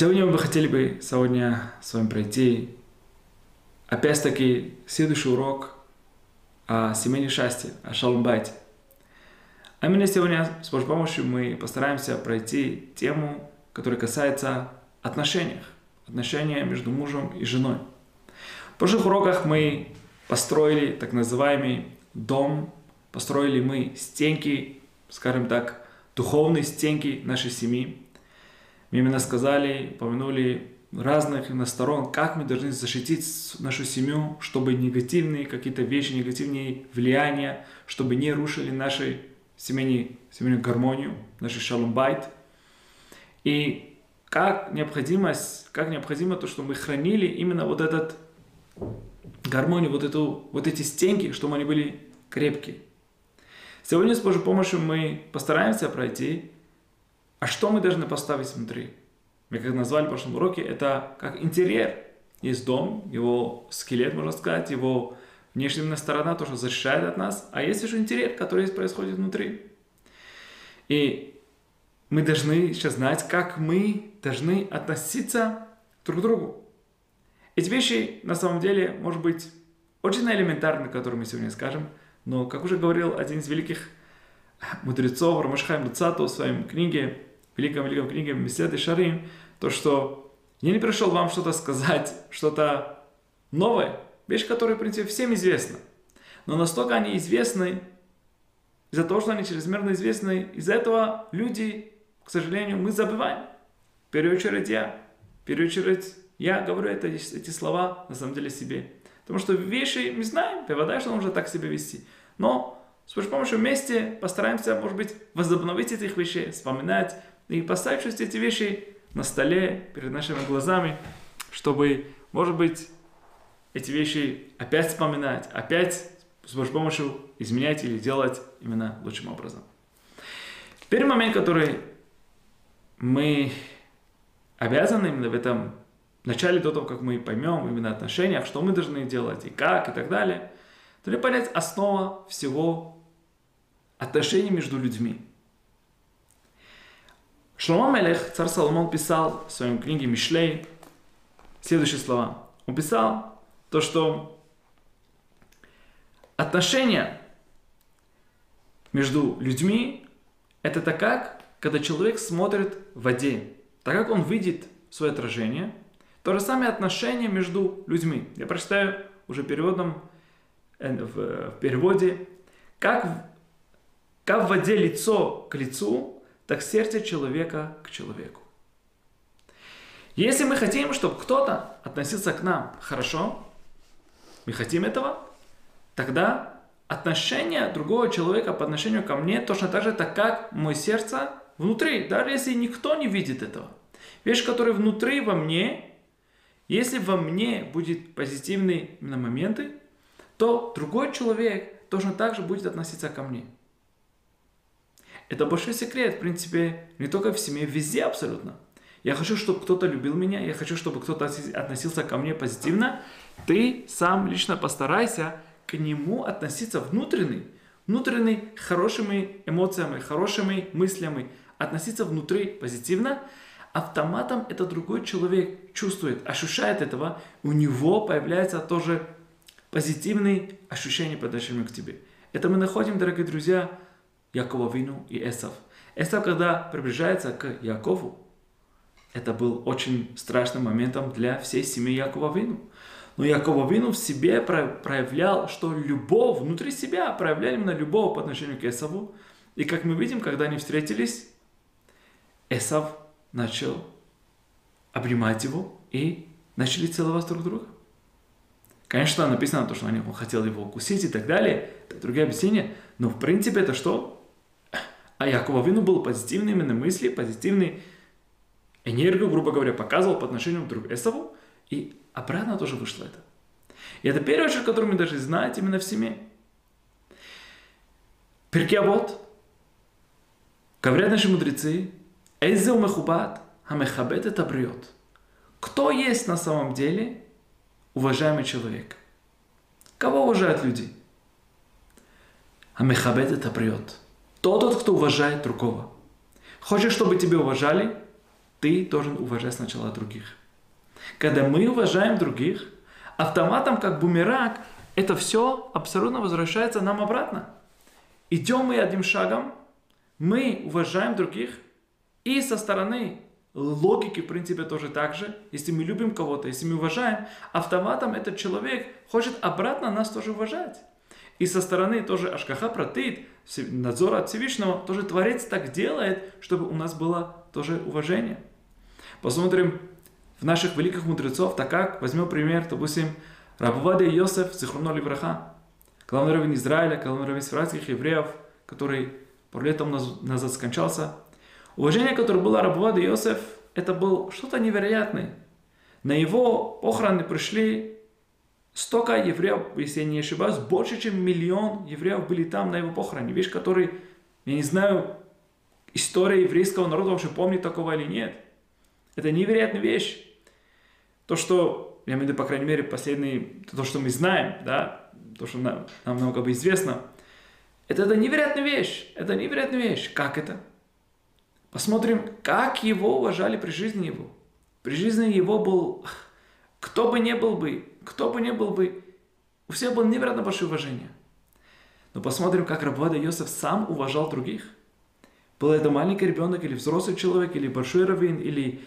Сегодня мы бы хотели бы сегодня с вами пройти опять-таки следующий урок о семейном счастье, о шалмбайте. А именно сегодня с Божьей помощью мы постараемся пройти тему, которая касается отношений, отношения между мужем и женой. В прошлых уроках мы построили так называемый дом, построили мы стенки, скажем так, духовные стенки нашей семьи. Мы именно сказали, помянули разных именно сторон, как мы должны защитить нашу семью, чтобы негативные какие-то вещи, негативные влияния, чтобы не рушили наши семейную, семейную гармонию, наш шаломбайт. И как необходимость, как необходимо то, что мы хранили именно вот этот гармонию, вот, эту, вот эти стенки, чтобы они были крепкие. Сегодня с Божьей помощью мы постараемся пройти, а что мы должны поставить внутри. Мы как назвали в прошлом уроке, это как интерьер. Есть дом, его скелет, можно сказать, его внешняя сторона, то, что защищает от нас, а есть еще интерьер, который происходит внутри. И мы должны сейчас знать, как мы должны относиться друг к другу. Эти вещи, на самом деле, может быть, очень элементарны, которые мы сегодня скажем, но, как уже говорил один из великих мудрецов, Рамашхайм Луцато в своей книге, великом-великом книге Меседы Шарим, то, что я не пришел вам что-то сказать, что-то новое, Вещь, которая, в принципе, всем известна. Но настолько они известны, из-за того, что они чрезмерно известны, из-за этого люди, к сожалению, мы забываем. В первую очередь я. В первую очередь я говорю это, эти слова на самом деле себе. Потому что вещи мы знаем, вода, что нужно так себя вести. Но с помощью вместе постараемся, может быть, возобновить этих вещей, вспоминать и поставить эти вещи на столе перед нашими глазами, чтобы, может быть, эти вещи опять вспоминать, опять с Божьей помощью изменять или делать именно лучшим образом. Первый момент, который мы обязаны именно в этом начале до того, как мы поймем именно отношения, что мы должны делать и как и так далее, должны понять основа всего отношений между людьми. Шлома Мелех, царь Соломон, писал в своем книге Мишлей следующие слова. Он писал, то, что отношения между людьми – это так как, когда человек смотрит в воде, так как он видит свое отражение, то же самое отношение между людьми. Я прочитаю уже переводом, в переводе, как, как в воде лицо к лицу, так сердце человека к человеку. Если мы хотим, чтобы кто-то относился к нам хорошо, мы хотим этого, тогда отношение другого человека по отношению ко мне точно так же, так как мое сердце внутри, даже если никто не видит этого. Вещь, которая внутри во мне, если во мне будет позитивные именно моменты, то другой человек точно так же будет относиться ко мне. Это большой секрет, в принципе, не только в семье, везде абсолютно. Я хочу, чтобы кто-то любил меня, я хочу, чтобы кто-то относился ко мне позитивно. Ты сам лично постарайся к нему относиться внутренне, внутренне хорошими эмоциями, хорошими мыслями, относиться внутри позитивно, автоматом это другой человек чувствует, ощущает этого, у него появляется тоже позитивные ощущения по отношению к тебе. Это мы находим, дорогие друзья, Якова Вину и Эсав. Эсав, когда приближается к Якову, это был очень страшным моментом для всей семьи Якова Вину. Но Якова Вину в себе проявлял, что любовь внутри себя, проявлял именно любовь по отношению к Эсаву. И как мы видим, когда они встретились, Эсав начал обнимать его и начали целовать друг друга. Конечно, написано то, что он хотел его укусить и так далее, это другие объяснения, но в принципе это что? А Якова Вину был позитивный именно мысли, позитивный энергию, грубо говоря, показывал по отношению к другу Эсаву, и обратно тоже вышло это. И это первая вещь, которую мы должны знать именно в семье. Перкиавод, говорят наши мудрецы, Эзеу мехубат, хамехабет это бриот. Кто есть на самом деле уважаемый человек? Кого уважают люди? Амехабет это бриот. Тот, кто уважает другого. Хочешь, чтобы тебя уважали? ты должен уважать сначала других. Когда мы уважаем других, автоматом, как бумеранг, это все абсолютно возвращается нам обратно. Идем мы одним шагом, мы уважаем других, и со стороны логики, в принципе, тоже так же. Если мы любим кого-то, если мы уважаем, автоматом этот человек хочет обратно нас тоже уважать. И со стороны тоже Ашкаха протит, надзор от Всевышнего, тоже Творец так делает, чтобы у нас было тоже уважение. Посмотрим в наших великих мудрецов, так как, возьмем пример, допустим, Рабувада Йосеф, Зихруно Ливраха, главный раввин Израиля, главный раввин сфрадских евреев, который пару лет тому назад скончался. Уважение, которое было Рабувада Йосеф, это был что-то невероятное. На его похороны пришли столько евреев, если я не ошибаюсь, больше, чем миллион евреев были там на его похороне. Вещь, который, я не знаю, история еврейского народа вообще помнит такого или нет. Это невероятная вещь. То, что, я имею в виду, по крайней мере, последний, то, что мы знаем, да, то, что нам, нам много бы известно, это, это невероятная вещь. Это невероятная вещь. Как это? Посмотрим, как его уважали при жизни его. При жизни его был, кто бы ни был бы, кто бы ни был бы, у всех было невероятно большое уважение. Но посмотрим, как Рабвада Йосеф сам уважал других. Был это маленький ребенок, или взрослый человек, или большой раввин, или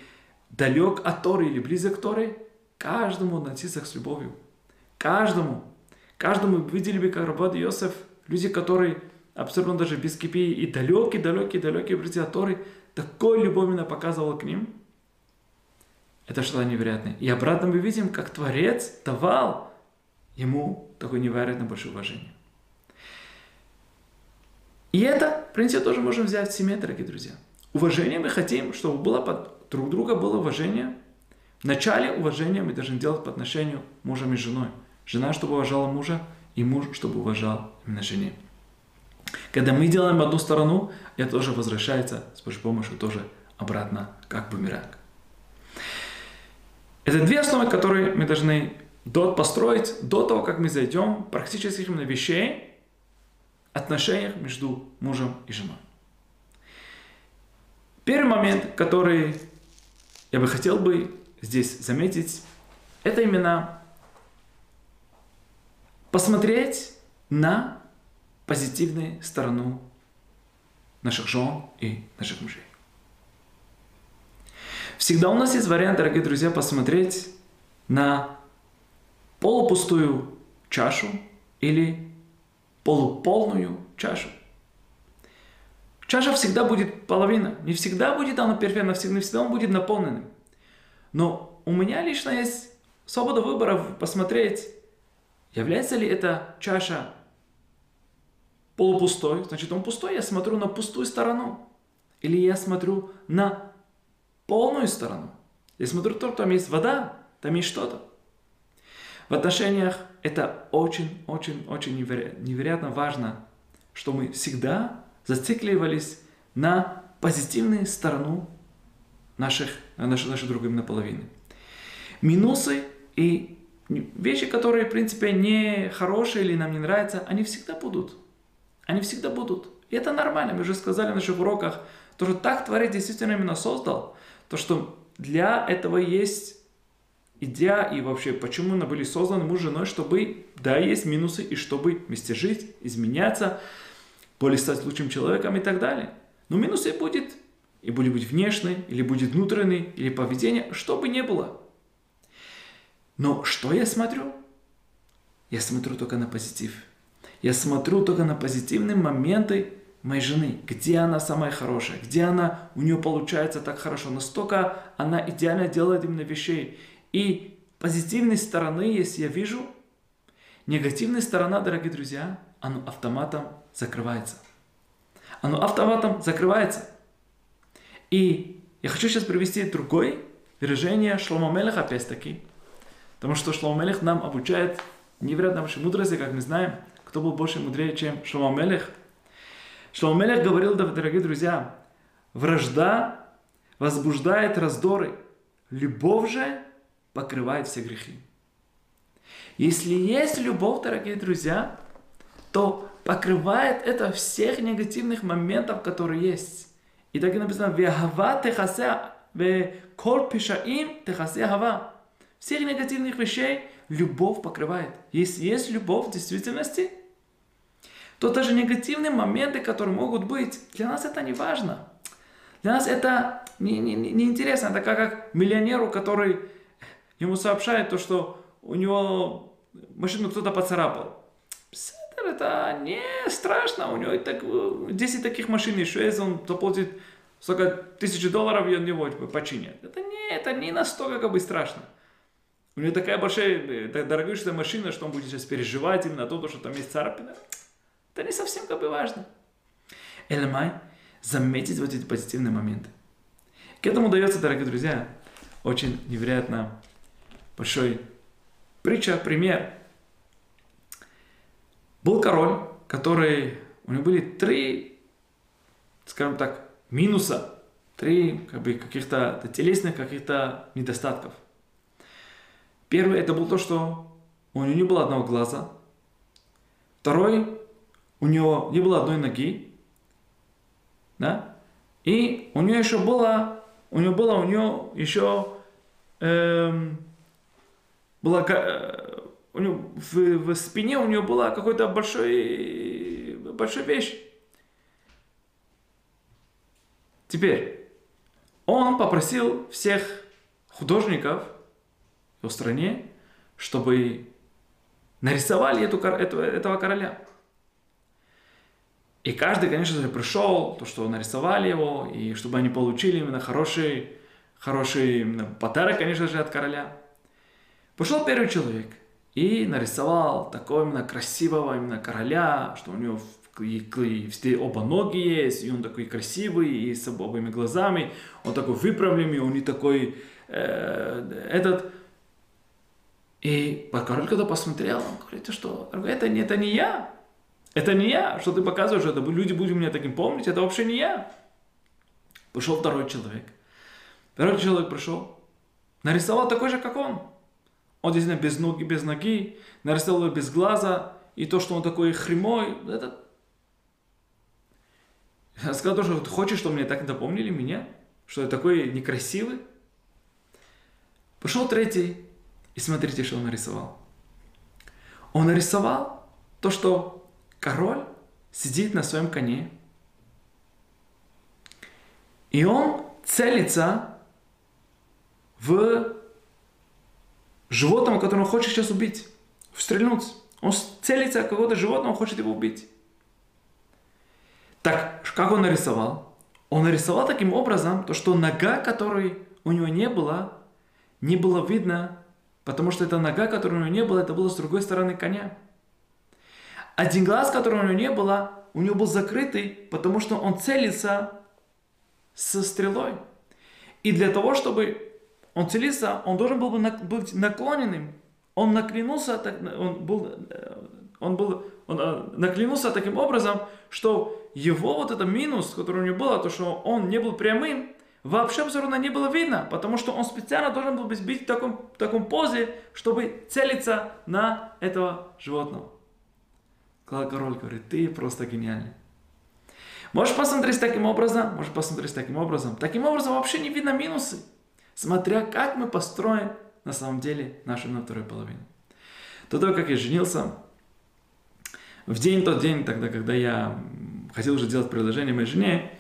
далек от Торы, или близок к Торе, каждому относиться с любовью. Каждому. Каждому видели бы, как Рабвада Йосеф, люди, которые абсолютно даже без кипи и далекие, далекие, далекие друзья Торы, такой любовно показывал к ним – это что-то невероятное. И обратно мы видим, как Творец давал ему такое невероятно большое уважение. И это, в принципе, тоже можем взять в семье, дорогие друзья. Уважение мы хотим, чтобы было под друг друга было уважение. В начале уважения мы должны делать по отношению мужа и женой. Жена, чтобы уважала мужа, и муж, чтобы уважал именно жене. Когда мы делаем одну сторону, это тоже возвращается с Божьей помощью тоже обратно, как бумеранг. Это две основы, которые мы должны построить до того, как мы зайдем практически именно вещей, отношениях между мужем и женой. Первый момент, который я бы хотел бы здесь заметить, это именно посмотреть на позитивную сторону наших жен и наших мужей. Всегда у нас есть вариант, дорогие друзья, посмотреть на полупустую чашу или полуполную чашу. Чаша всегда будет половина. Не всегда будет она перфектна, всегда, всегда он будет наполненным. Но у меня лично есть свобода выбора посмотреть, является ли эта чаша полупустой, значит он пустой, я смотрю на пустую сторону. Или я смотрю на полную сторону. Смотрю, то, там есть вода, там есть что-то. В отношениях это очень-очень-очень невероятно важно, что мы всегда зацикливались на позитивную сторону наших, нашей, нашей другой наполовины. Минусы и вещи, которые, в принципе, не хорошие или нам не нравятся, они всегда будут. Они всегда будут. И это нормально. Мы уже сказали в наших уроках, то, что так Творец действительно именно создал, то, что для этого есть идея и вообще, почему мы были созданы муж с женой, чтобы, да, есть минусы, и чтобы вместе жить, изменяться, более стать лучшим человеком и так далее. Но минусы будет, и будет быть внешний, или будет внутренний, или поведение, что бы ни было. Но что я смотрю? Я смотрю только на позитив. Я смотрю только на позитивные моменты моей жены, где она самая хорошая, где она, у нее получается так хорошо, настолько она идеально делает именно вещей. И позитивной стороны, если я вижу, негативная сторона, дорогие друзья, оно автоматом закрывается. Оно автоматом закрывается. И я хочу сейчас привести другое выражение Шлома Мелеха опять-таки, потому что Шлома Мелех нам обучает невероятно большой мудрости, как мы знаем, кто был больше мудрее, чем Шлома Мелех – Шломелех говорил, дорогие друзья, вражда возбуждает раздоры, любовь же покрывает все грехи. Если есть любовь, дорогие друзья, то покрывает это всех негативных моментов, которые есть. И так и написано, «Вехава техасе кол пишаим техасе хава. Всех негативных вещей любовь покрывает. Если есть любовь в действительности, то даже негативные моменты, которые могут быть, для нас это не важно. Для нас это не, не, не интересно. Это как, как миллионеру, который ему сообщает то, что у него машину кто-то поцарапал. Это не страшно, у него так, 10 таких машин еще есть, он заплатит сколько тысячи долларов, и он его починит. Это не, это не настолько как бы страшно. У него такая большая, так дорогая машина, что он будет сейчас переживать именно то, что там есть царапина. Это не совсем как бы важно. Элемай, заметить вот эти позитивные моменты. К этому дается, дорогие друзья, очень невероятно большой притча, пример. Был король, который, у него были три, скажем так, минуса, три как бы, каких-то телесных каких-то недостатков. Первый это был то, что у него не было одного глаза. Второй, у него не было одной ноги. Да? И у него еще было, у него было, у него еще эм, была, э, у него в, в спине у него была какой-то большой, большая вещь. Теперь, он попросил всех художников в стране, чтобы нарисовали эту, эту, этого короля. И каждый, конечно же, пришел, то, что нарисовали его, и чтобы они получили именно хороший, хороший именно подарок, конечно же, от короля. Пошел первый человек и нарисовал такого именно красивого именно короля, что у него и, и, оба ноги есть, и он такой красивый, и с обоими глазами, он такой выправленный, он не такой э, этот. И король когда посмотрел, он говорит, что это, это не я, это не я, что ты показываешь, это люди будут меня таким помнить, это вообще не я. Пришел второй человек. Второй человек пришел, нарисовал такой же, как он. Он действительно без ноги, без ноги, нарисовал его без глаза, и то, что он такой хремой, это... Я сказал что ты хочешь, чтобы мне так напомнили меня? Что я такой некрасивый? Пошел третий, и смотрите, что он нарисовал. Он нарисовал то, что король сидит на своем коне, и он целится в животного, которого он хочет сейчас убить, стрельнуть. Он целится какого-то животного, хочет его убить. Так, как он нарисовал? Он нарисовал таким образом, то, что нога, которой у него не было, не было видно, потому что эта нога, которой у него не было, это было с другой стороны коня. Один глаз, которого у него не было, у него был закрытый, потому что он целится со стрелой. И для того, чтобы он целился, он должен был быть наклоненным. Он наклонился, он был, э, он был, он э, наклонился таким образом, что его вот это минус, который у него было, то, что он не был прямым, вообще абсолютно не было видно, потому что он специально должен был быть в таком, в таком позе, чтобы целиться на этого животного. Король говорит, ты просто гениальный. Можешь посмотреть таким образом, можешь посмотреть таким образом. Таким образом вообще не видно минусы смотря как мы построим на самом деле нашу на вторую половину. До того, как я женился, в день тот день, тогда, когда я хотел уже делать предложение моей жене,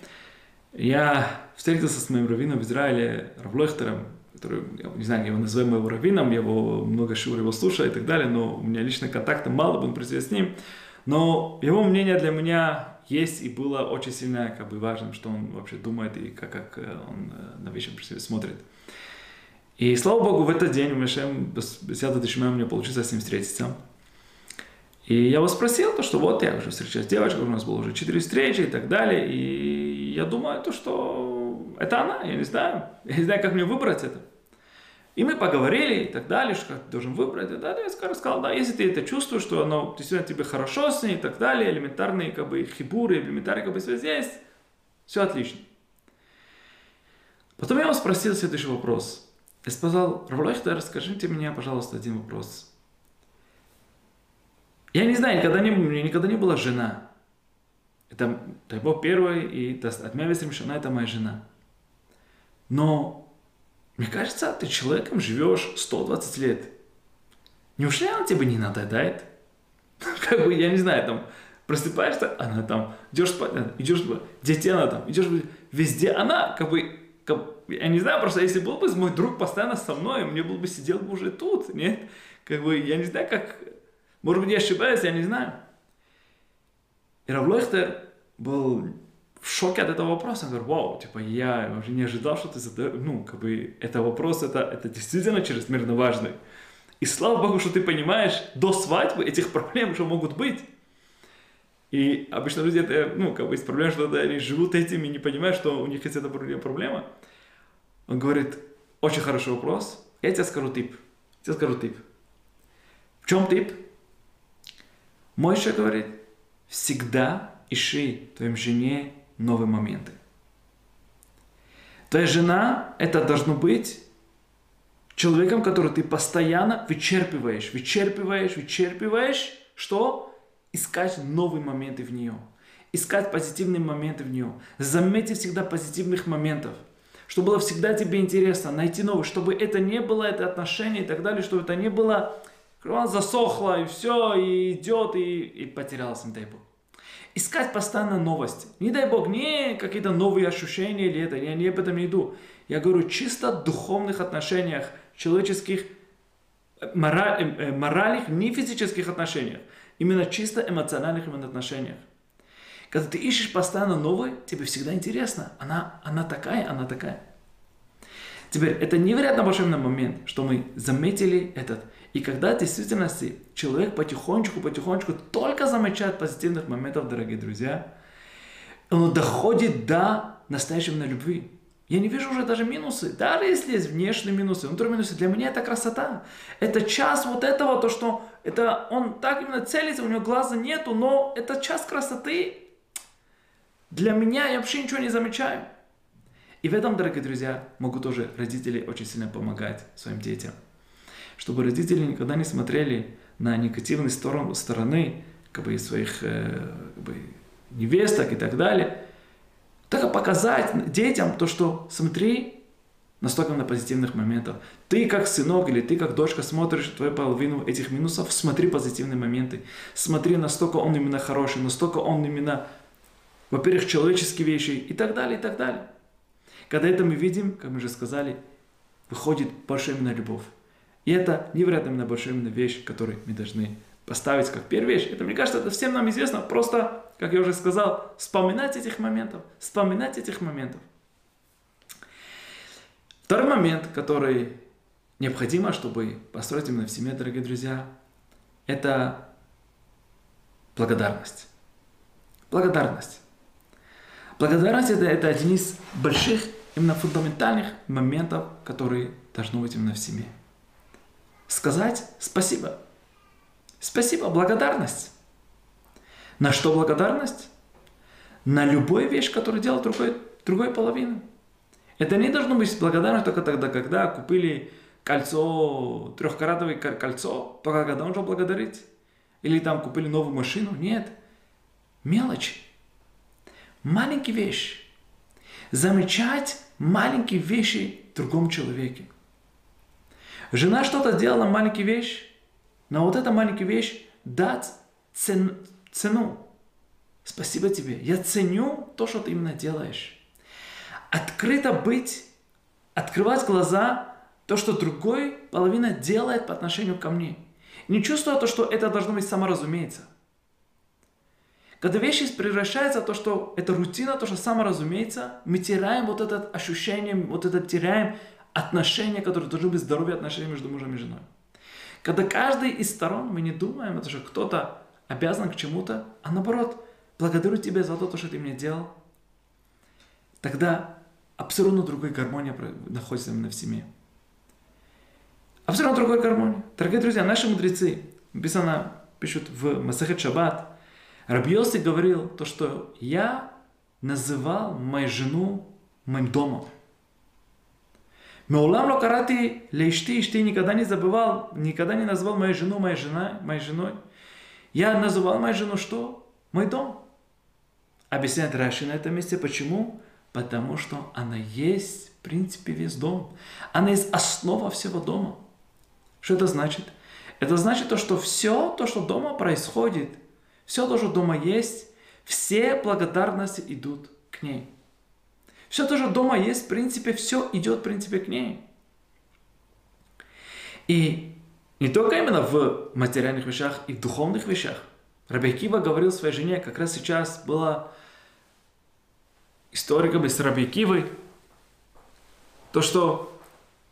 я встретился с моим раввином в Израиле, Равлойхтером, который, я не знаю, его называем его раввином, его много шур его слушаю и так далее, но у меня лично контакта мало, был присутствовать с ним. Но его мнение для меня есть и было очень сильно как бы важным, что он вообще думает и как, как э, он э, на вещи смотрит. И слава богу, в этот день у Мишем, беседа Дешмя, у меня получилось с ним встретиться. И я его спросил, то, что вот я уже встречаюсь с девочкой, у нас было уже четыре встречи и так далее. И я думаю, то, что это она, я не знаю. Я не знаю, как мне выбрать это. И мы поговорили и так далее, что как ты должен выбрать. И да, я сказал, да, если ты это чувствуешь, что оно действительно тебе хорошо с ней и так далее, элементарные как бы хибуры, элементарные как бы связи есть, все отлично. Потом я его спросил следующий вопрос. Я сказал, Равлойхтер, расскажите мне, пожалуйста, один вопрос. Я не знаю, никогда не, у меня никогда не была жена. Это, дай Бог, первый, и от меня весь это моя жена. Но, мне кажется, ты человеком живешь 120 лет. Неужели она тебе не надоедает? Как бы, я не знаю, там, просыпаешься, она там, идешь спать, идешь, детей она там, идешь, везде она, как бы, как, я не знаю, просто если был бы мой друг постоянно со мной, мне был бы сидел бы уже тут, нет? Как бы, я не знаю, как, может быть, я ошибаюсь, я не знаю. И Равлойхтер был в шоке от этого вопроса. Он говорит, вау, типа, я уже не ожидал, что ты задаешь, ну, как бы, это вопрос, это, это действительно чрезмерно важный. И слава Богу, что ты понимаешь до свадьбы этих проблем, что могут быть. И обычно люди, это, ну, как бы проблема, что они живут этим и не понимают, что у них есть эта проблема. Он говорит, очень хороший вопрос. Я тебе скажу тип. Я тебе скажу тип. В чем тип? Мой еще говорит, всегда ищи твоим жене новые моменты. Твоя жена, это должно быть человеком, который ты постоянно вычерпываешь, вычерпываешь, вычерпываешь, что? Искать новые моменты в нее. Искать позитивные моменты в нее. Заметьте всегда позитивных моментов. Чтобы было всегда тебе интересно, найти новые, чтобы это не было, это отношение и так далее, чтобы это не было, она засохла и все, и идет, и, и потерялась, не дай Бог искать постоянно новости. Не дай бог, не какие-то новые ощущения или это, я не об этом не иду. Я говорю чисто духовных отношениях, человеческих, мораль, э, э, моральных, не физических отношениях. Именно чисто эмоциональных именно отношениях. Когда ты ищешь постоянно новое, тебе всегда интересно. Она, она такая, она такая. Теперь, это невероятно большой момент, что мы заметили этот и когда в действительности человек потихонечку, потихонечку только замечает позитивных моментов, дорогие друзья, он доходит до настоящей любви. Я не вижу уже даже минусы. Даже если есть внешние минусы, внутренние минусы, для меня это красота. Это час вот этого, то, что это он так именно целится, у него глаза нету, но это час красоты. Для меня я вообще ничего не замечаю. И в этом, дорогие друзья, могут тоже родители очень сильно помогать своим детям чтобы родители никогда не смотрели на негативные стороны, стороны как бы, своих э, как бы, невесток и так далее. Только показать детям то, что смотри настолько на позитивных моментов. Ты как сынок или ты как дочка смотришь твою половину этих минусов, смотри позитивные моменты. Смотри, настолько он именно хороший, настолько он именно, во-первых, человеческие вещи и так далее, и так далее. Когда это мы видим, как мы уже сказали, выходит большая именно любовь. И это невероятно именно вещь, которую мы должны поставить как первую вещь. Это, мне кажется, это всем нам известно. Просто, как я уже сказал, вспоминать этих моментов. Вспоминать этих моментов. Второй момент, который необходимо, чтобы построить именно в семье, дорогие друзья, это благодарность. Благодарность. Благодарность это, это один из больших, именно фундаментальных моментов, которые должны быть именно в семье сказать спасибо. Спасибо, благодарность. На что благодарность? На любую вещь, которую делает другой, другой половина. Это не должно быть благодарность только тогда, когда купили кольцо, трехкаратовое кольцо, только когда нужно благодарить. Или там купили новую машину. Нет. Мелочь. Маленькие вещи. Замечать маленькие вещи в другом человеке. Жена что-то сделала, маленькую вещь, но вот эта маленькая вещь дать цен, цену. Спасибо тебе. Я ценю то, что ты именно делаешь. Открыто быть, открывать глаза, то, что другой половина делает по отношению ко мне. Не чувствуя то, что это должно быть саморазумеется. Когда вещи превращаются в то, что это рутина, то, что саморазумеется, мы теряем вот это ощущение, вот это теряем отношения, которые должны быть здоровые отношения между мужем и женой. Когда каждый из сторон, мы не думаем, это что кто-то обязан к чему-то, а наоборот, благодарю тебя за то, что ты мне делал, тогда абсолютно другая гармония находится именно в семье. Абсолютно другая гармония. Дорогие друзья, наши мудрецы, написано, пишут в Масахет Шаббат, Рабьоси говорил то, что я называл мою жену моим домом. Меулам ло карати лейшти, ты никогда не забывал, никогда не назвал мою жену моей, жена, моей женой. Я называл мою жену что? Мой дом. Объясняет Раши на этом месте. Почему? Потому что она есть принципе, весь дом. Она есть основа всего дома. Что это значит? Это значит то, что все то, что дома происходит, все то, что дома есть, все благодарности идут к ней. Все то, что дома есть, в принципе, все идет, в принципе, к ней. И не только именно в материальных вещах, и в духовных вещах. Раби Кива говорил своей жене, как раз сейчас была историком из Раби Кивы, то, что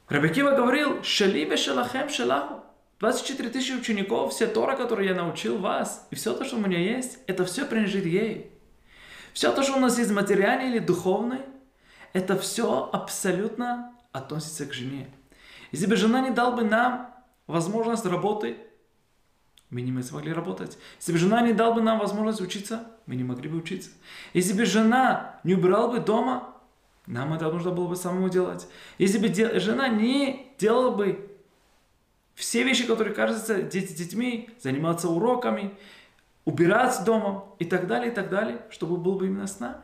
Раби Кива говорил, «Шаливе шалахем шалаху». 24 тысячи учеников, все Тора, которые я научил вас, и все то, что у меня есть, это все принадлежит ей. Все то, что у нас есть материальное или духовное, это все абсолютно относится к жене. Если бы жена не дал бы нам возможность работы, мы не смогли работать. Если бы жена не дал бы нам возможность учиться, мы не могли бы учиться. Если бы жена не убирала бы дома, нам это нужно было бы самому делать. Если бы де- жена не делала бы все вещи, которые кажутся дети детьми, заниматься уроками, убираться дома и так далее, и так далее, чтобы был бы именно с нами.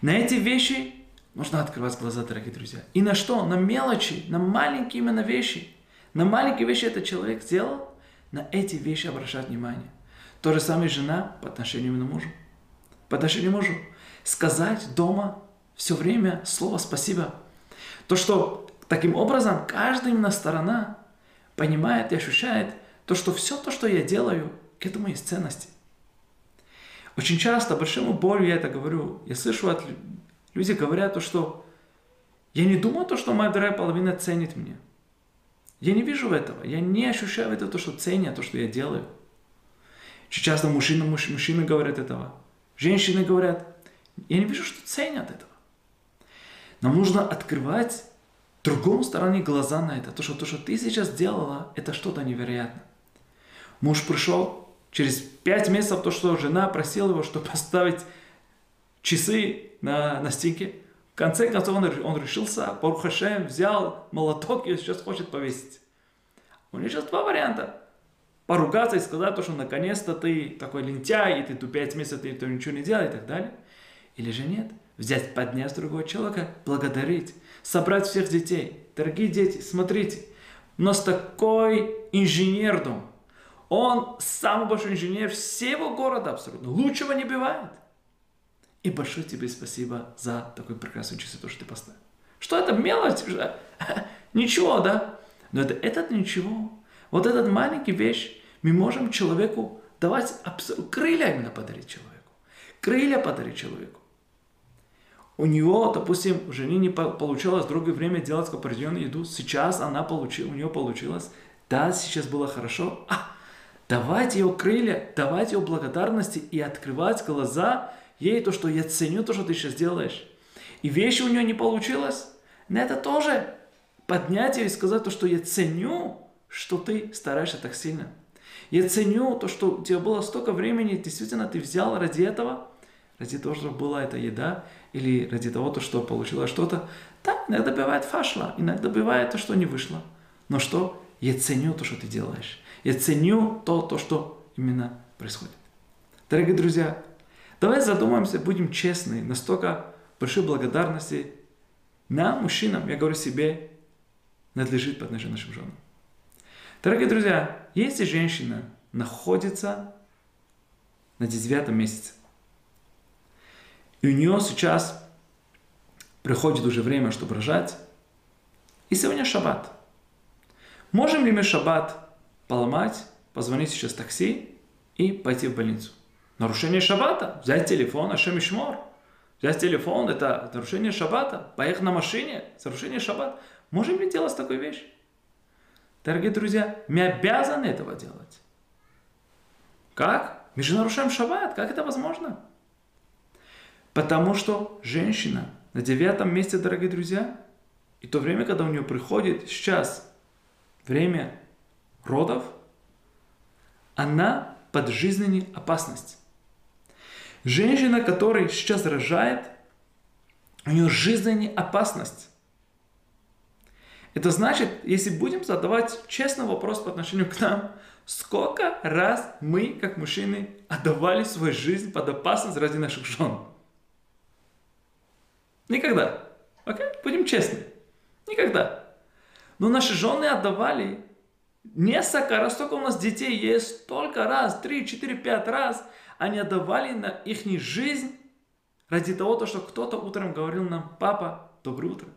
На эти вещи нужно открывать глаза, дорогие друзья. И на что? На мелочи, на маленькие именно вещи. На маленькие вещи этот человек сделал, на эти вещи обращать внимание. То же самое жена по отношению к мужу. По отношению мужу. Сказать дома все время слово «спасибо». То, что таким образом каждая именно сторона понимает и ощущает то, что все то, что я делаю, к этому есть ценности. Очень часто, большому болью я это говорю, я слышу от людей говорят то, что я не думаю то, что моя вторая половина ценит меня. Я не вижу этого, я не ощущаю этого, то, что ценят то, что я делаю. Очень часто мужчины, муж, мужчины говорят этого, женщины говорят, я не вижу, что ценят этого. Нам нужно открывать другому стороне глаза на это. То, что то, что ты сейчас сделала, это что-то невероятное. Муж пришел, через пять месяцев то, что жена просила его, чтобы поставить часы на, на стенке, в конце концов он, он решился, Барухашем взял молоток и сейчас хочет повесить. У него сейчас два варианта. Поругаться и сказать то, что наконец-то ты такой лентяй, и ты тут пять месяцев ты, ты ничего не делаешь и так далее. Или же нет. Взять, поднять другого человека, благодарить, собрать всех детей. Дорогие дети, смотрите, у нас такой инженер дом. Он самый большой инженер всего города абсолютно. Лучшего не бывает. И большое тебе спасибо за такой прекрасный часы, то, что ты поставил. Что это мелочь? Ничего, да? Но это, это ничего. Вот этот маленький вещь мы можем человеку давать абсолютно крылья именно подарить человеку. Крылья подарить человеку. У него, допустим, у жены не получалось в другое время делать определенную еду. Сейчас она получила, у нее получилось. Да, сейчас было хорошо. А, давать ее крылья, давать ее благодарности и открывать глаза ей то, что я ценю то, что ты сейчас делаешь. И вещи у нее не получилось. На это тоже поднять ее и сказать то, что я ценю, что ты стараешься так сильно. Я ценю то, что у тебя было столько времени, действительно ты взял ради этого, ради того, чтобы была эта еда, или ради того, то, что получилось что-то. Да, иногда бывает фашла, иногда бывает то, что не вышло. Но что? Я ценю то, что ты делаешь. Я ценю то, то что именно происходит. Дорогие друзья, давай задумаемся, будем честны, настолько большой благодарности нам, мужчинам, я говорю себе, надлежит по отношению к нашим женам. Дорогие друзья, если женщина находится на девятом месяце, и у нее сейчас приходит уже время, чтобы рожать, и сегодня шаббат. Можем ли мы шаббат поломать, позвонить сейчас такси и пойти в больницу? Нарушение шаббата. Взять телефон, Ашем Ишмор. Взять телефон, это нарушение шаббата. Поехать на машине, нарушение шаббата. Можем ли делать такую вещь? Дорогие друзья, мы обязаны этого делать. Как? Мы же нарушаем шаббат. Как это возможно? Потому что женщина на девятом месте, дорогие друзья, и то время, когда у нее приходит сейчас время родов, она под жизненной опасность. Женщина, которая сейчас рожает, у нее жизненная опасность. Это значит, если будем задавать честный вопрос по отношению к нам, сколько раз мы, как мужчины, отдавали свою жизнь под опасность ради наших жен? Никогда. Окей? Будем честны. Никогда. Но наши жены отдавали несколько раз, столько у нас детей есть, столько раз, три, четыре, пять раз, они отдавали на их жизнь ради того, что кто-то утром говорил нам, папа, доброе утро.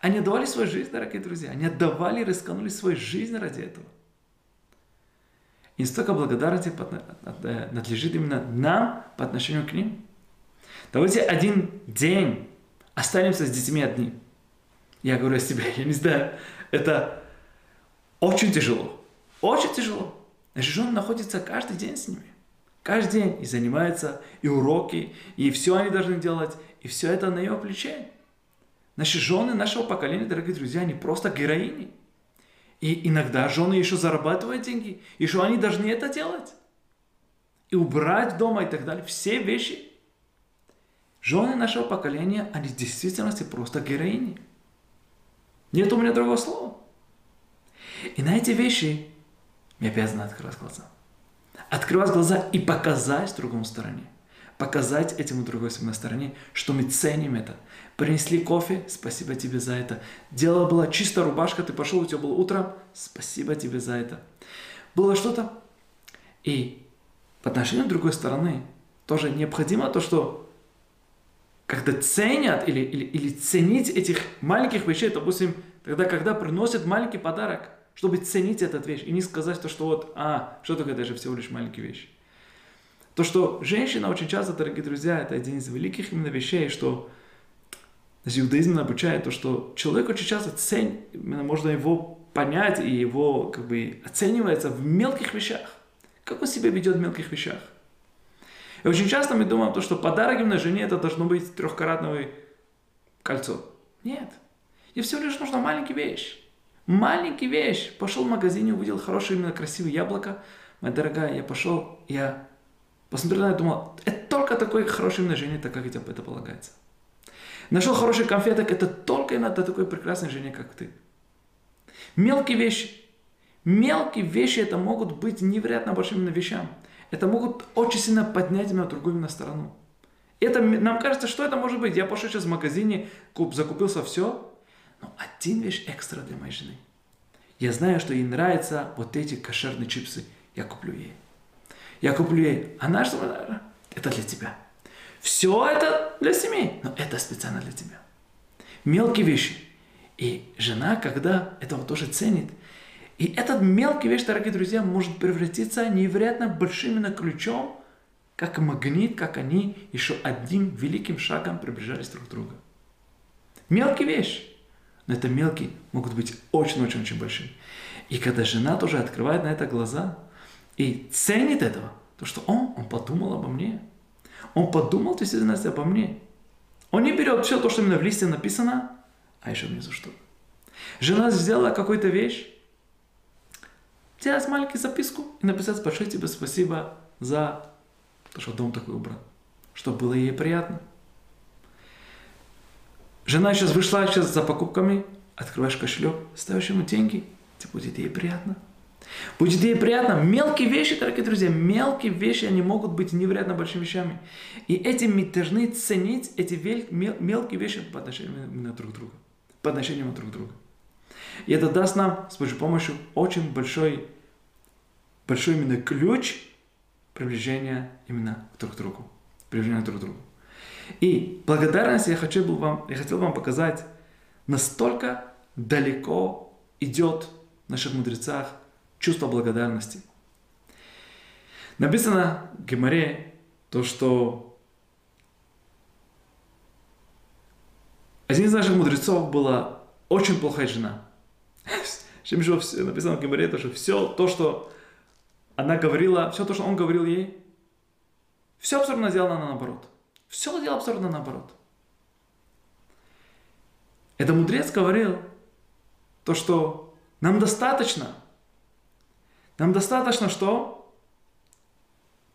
Они отдавали свою жизнь, дорогие друзья. Они отдавали, рисканули свою жизнь ради этого. И столько благодарности надлежит именно нам по отношению к ним. Давайте один день останемся с детьми одни. Я говорю о себе, я не знаю, это очень тяжело. Очень тяжело. Наша жена находится каждый день с ними. Каждый день и занимается, и уроки, и все они должны делать, и все это на ее плече. Наши жены нашего поколения, дорогие друзья, они просто героини. И иногда жены еще зарабатывают деньги, и что они должны это делать. И убрать дома и так далее. Все вещи. Жены нашего поколения, они в действительности просто героини. Нет у меня другого слова. И на эти вещи мы обязаны открывать глаза. Открывать глаза и показать другому стороне. Показать этому другой на стороне, что мы ценим это. Принесли кофе, спасибо тебе за это. Дело была чистая рубашка, ты пошел, у тебя было утро, спасибо тебе за это. Было что-то. И по отношению другой стороны тоже необходимо то, что когда ценят или, или, или ценить этих маленьких вещей, допустим, тогда, когда приносят маленький подарок, чтобы ценить этот вещь и не сказать то, что вот, а, что такое даже всего лишь маленькая вещь. То, что женщина очень часто, дорогие друзья, это один из великих именно вещей, что Значит, иудаизм обучает то, что человек очень часто цен, именно можно его понять и его как бы оценивается в мелких вещах. Как он себя ведет в мелких вещах. И очень часто мы думаем, то, что подарок именно жене это должно быть трехкаратное кольцо. Нет. И всего лишь нужна маленькая вещь. Маленькая вещь. Пошел в магазине, увидел хорошее именно красивое яблоко. Моя дорогая, я пошел, я посмотрел на это, думал, это только такое хорошее жене, так как это полагается. Нашел хороший конфеток, это только именно для такой прекрасной жене, как ты. Мелкие вещи. Мелкие вещи это могут быть невероятно большими вещами. Это могут очень сильно поднять меня в другую на сторону. Это, нам кажется, что это может быть. Я пошел сейчас в магазине, куп, закупился все, но один вещь экстра для моей жены. Я знаю, что ей нравятся вот эти кошерные чипсы. Я куплю ей. Я куплю ей. Она что? Это для тебя. Все это для семьи, но это специально для тебя. Мелкие вещи. И жена, когда этого тоже ценит, и этот мелкий вещь, дорогие друзья, может превратиться невероятно большим на ключом, как магнит, как они еще одним великим шагом приближались друг к другу. Мелкий вещь. Но это мелкие могут быть очень-очень-очень большими. И когда жена тоже открывает на это глаза и ценит этого, то что он, он подумал обо мне – он подумал действительно обо мне. Он не берет все то, что именно в листе написано, а еще внизу что. Жена сделала какую-то вещь, сделать маленькую записку и написать большое тебе спасибо за то, что дом такой убран, чтобы было ей приятно. Жена сейчас вышла сейчас за покупками, открываешь кошелек, ставишь ему деньги, тебе будет ей приятно. Будет ей приятно. Мелкие вещи, дорогие друзья, мелкие вещи, они могут быть невероятно большими вещами. И этим мы должны ценить эти мелкие вещи по отношению друг к другу. По отношению друг к другу. И это даст нам с Божьей помощью очень большой, большой именно ключ приближения именно друг к другу. Приближения друг к другу. И благодарность я, хочу был вам, я хотел вам показать, настолько далеко идет в наших мудрецах чувство благодарности. Написано в Геморе то, что один из наших мудрецов была очень плохая жена. Написано в Геморе, то, что все то, что она говорила, все то, что он говорил ей, все абсолютно сделано наоборот. Все делал абсолютно наоборот. Это мудрец говорил то, что нам достаточно нам достаточно что?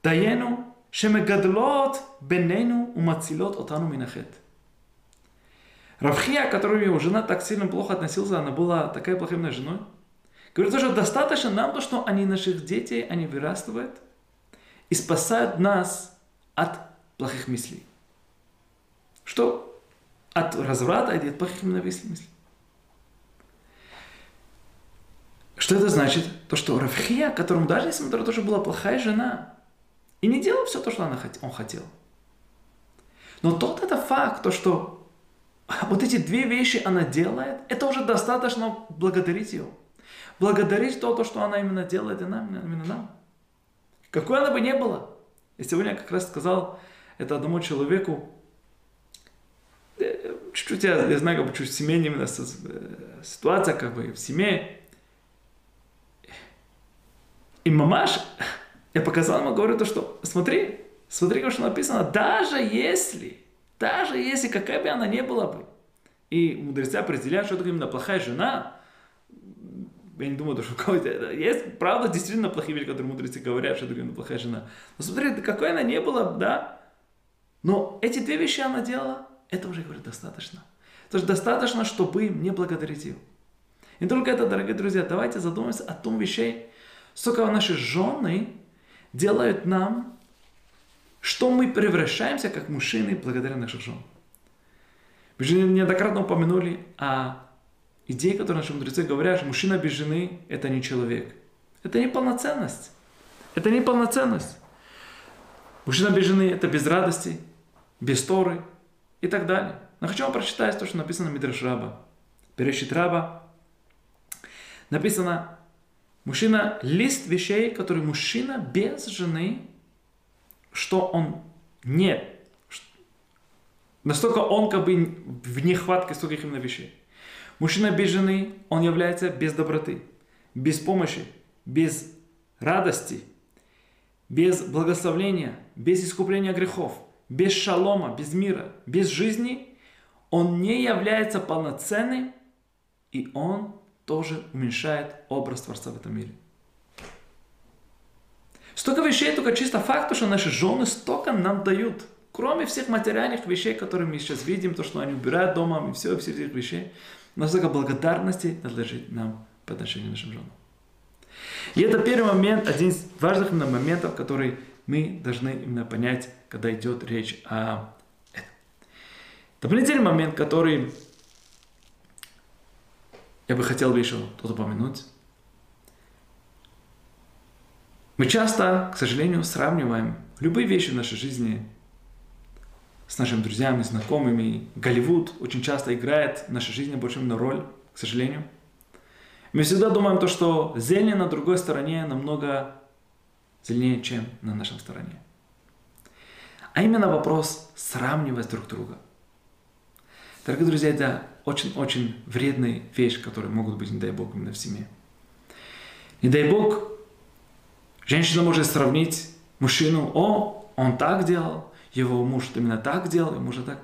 Даену шемегадлот бенену умацилот отану минахет. Равхия, которую его жена так сильно плохо относился, она была такая плохая женой, говорит, что достаточно нам то, что они наших детей, они вырастают и спасают нас от плохих мыслей. Что от разврата и от плохих именно мыслей. Что это значит? То, что Равхия, которому даже несмотря на то, что была плохая жена, и не делал все то, что она, он хотел. Но тот это факт, то, что вот эти две вещи она делает, это уже достаточно благодарить ее. Благодарить то, то что она именно делает и нам, именно нам. Какой она бы не была. И сегодня я как раз сказал это одному человеку, э, чуть-чуть, я, я знаю, как бы чуть семейная именно э, ситуация, как бы в семье. И мамаш, я показал ему, говорю то, что смотри, смотри, как что написано, даже если, даже если какая бы она ни была бы, и мудрецы определяют, что это именно плохая жена, я не думаю, что какой-то... Есть, правда, действительно плохие вещи, которые мудрецы говорят, что это именно плохая жена. Но смотри, какой она не была, да? Но эти две вещи она делала, это уже, говорит, достаточно. Это же достаточно, чтобы не благодарить ее. И только это, дорогие друзья, давайте задумаемся о том вещей, сколько наши жены делают нам, что мы превращаемся как мужчины благодаря наших жен. Вы же неоднократно упомянули о идее, которую наши мудрецы говорят, что мужчина без жены – это не человек. Это не полноценность. Это не Мужчина без жены – это без радости, без Торы и так далее. Но хочу вам прочитать то, что написано в Мидраш Раба. Берешит Раба. Написано, мужчина – лист вещей, которые мужчина без жены, что он не Настолько он как бы в нехватке стольких именно вещей. Мужчина без жены, он является без доброты, без помощи, без радости, без благословения, без искупления грехов, без шалома, без мира, без жизни. Он не является полноценным, и он тоже уменьшает образ Творца в этом мире. Столько вещей, только чисто факт, что наши жены столько нам дают – Кроме всех материальных вещей, которые мы сейчас видим, то, что они убирают дома, и все, все этих вещей, настолько благодарности надлежит нам по отношению к нашим женам. И это первый момент, один из важных моментов, который мы должны именно понять, когда идет речь о этом. Дополнительный момент, который я бы хотел бы еще тут упомянуть. Мы часто, к сожалению, сравниваем любые вещи в нашей жизни с нашими друзьями, знакомыми. Голливуд очень часто играет в нашей жизни большую роль, к сожалению. Мы всегда думаем то, что зелень на другой стороне намного сильнее, чем на нашей стороне. А именно вопрос сравнивать друг друга. Дорогие друзья, это очень-очень вредная вещь, которая могут быть, не дай Бог, именно в семье. Не дай Бог, женщина может сравнить мужчину, о, он так делал, его муж именно так делал, и муж так.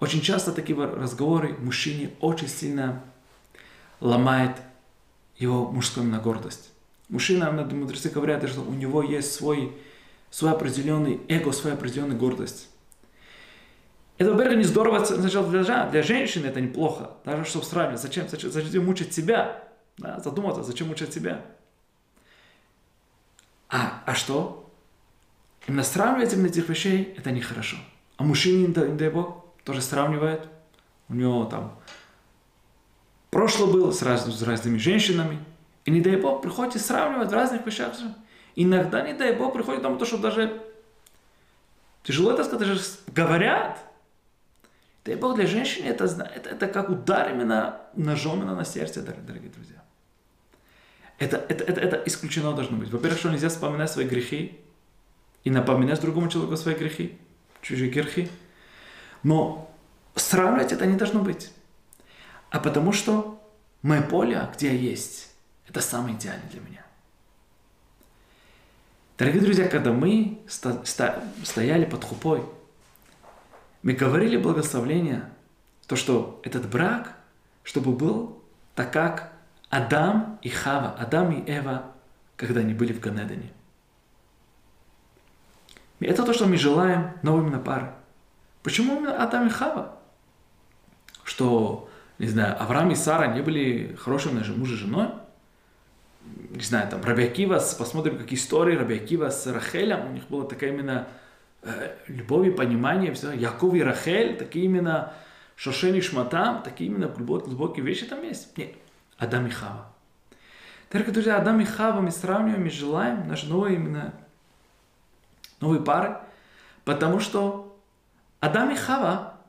Очень часто такие разговоры мужчине очень сильно ломает его мужскую именно гордость. Мужчина, мудрецы говорят, что у него есть свой, свой определенный эго, своя определенная гордость. Это, во-первых, не здорово сначала для, для женщины, это неплохо. Даже чтобы сравнивать, зачем, зачем, зачем мучить себя? Да, задуматься, зачем мучить себя? А, а что? Именно сравнивать именно этих вещей, это нехорошо. А мужчине, не дай Бог, тоже сравнивает. У него там прошлое было с, раз, с разными женщинами. И не дай Бог приходит и сравнивать в разных вещах. Иногда, не дай Бог, приходит к тому, что даже тяжело это сказать, даже говорят. Дай Бог для женщины это, это, это как удар именно ножом именно на сердце, дорогие друзья. Это, это, это, это исключено должно быть. Во-первых, что нельзя вспоминать свои грехи, и напоминаешь другому человеку свои грехи, чужие грехи. Но сравнивать это не должно быть. А потому что мое поле, где я есть, это самое идеальное для меня. Дорогие друзья, когда мы стояли под хупой, мы говорили благословление, то, что этот брак, чтобы был так, как Адам и Хава, Адам и Эва, когда они были в Ганедане – это то, что мы желаем новым на пары. Почему именно Адам и Хава? Что, не знаю, Авраам и Сара не были хорошими муж и женой? Не знаю, там, Рабиакива, посмотрим, какие истории Рабиакива с Рахелем, у них была такая именно э, любовь и понимание, все. Яков и Рахель, такие именно, Шошени Шматам, такие именно глубокие, глубокие вещи там есть. Нет, Адам и Хава. Дорогие друзья, Адам и Хава мы сравниваем и желаем наши новые именно новые пары, потому что Адам и Хава,